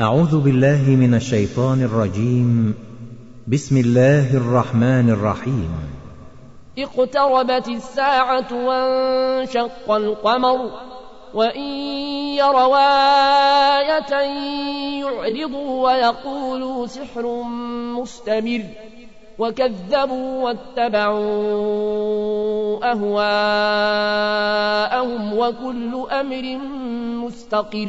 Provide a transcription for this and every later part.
أعوذ بالله من الشيطان الرجيم. بسم الله الرحمن الرحيم. اقتربت الساعة وانشق القمر وإن يروا آية يعرضوا ويقولوا سحر مستمر. وكذبوا واتبعوا أهواءهم وكل أمر مستقر.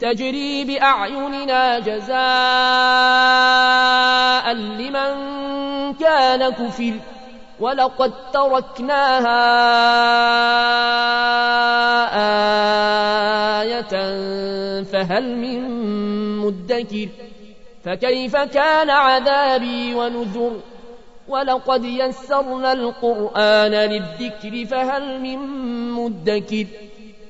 تجري بأعيننا جزاء لمن كان كفر ولقد تركناها آية فهل من مدكر فكيف كان عذابي ونذر ولقد يسرنا القرآن للذكر فهل من مدكر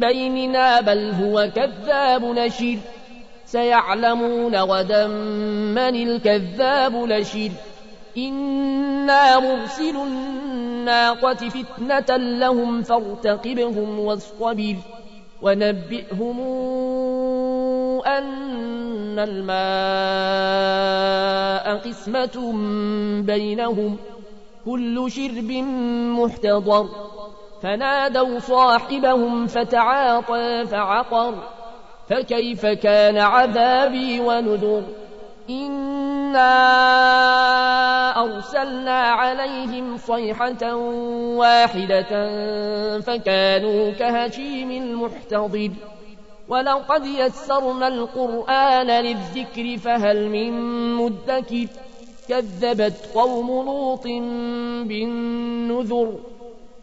بيننا بل هو كذاب نشر. سيعلمون غدا من الكذاب لشر إنا مرسل الناقة فتنة لهم فارتقبهم واصطبر. ونبئهم أن الماء قسمة بينهم. كل شرب محتضر. فنادوا صاحبهم فتعاطى فعقر فكيف كان عذابي ونذر؟ إنا أرسلنا عليهم صيحة واحدة فكانوا كهشيم المحتضر. ولقد يسرنا القرآن للذكر فهل من مدكر؟ كذبت قوم لوط بالنذر.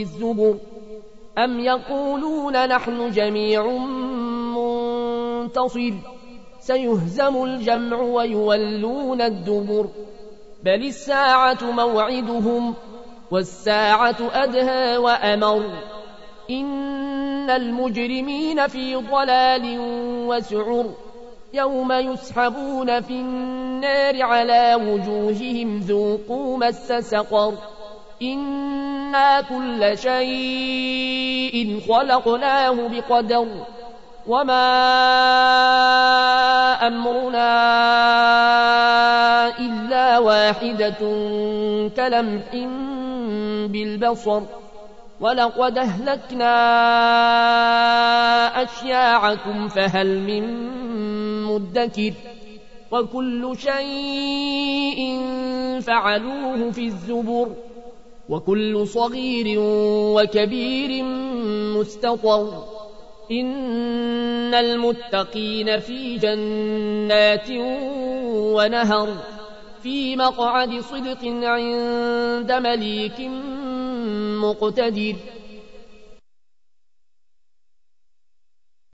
في الزبر أم يقولون نحن جميع منتصر سيهزم الجمع ويولون الدبر بل الساعة موعدهم والساعة أدهى وأمر إن المجرمين في ضلال وسعر يوم يسحبون في النار على وجوههم ذوقوا مس سقر إنا كل شيء خلقناه بقدر وما أمرنا إلا واحدة كلمح بالبصر ولقد أهلكنا أشياعكم فهل من مدكر وكل شيء فعلوه في الزبر وكل صغير وكبير مستطر. إن المتقين في جنات ونهر في مقعد صدق عند مليك مقتدر.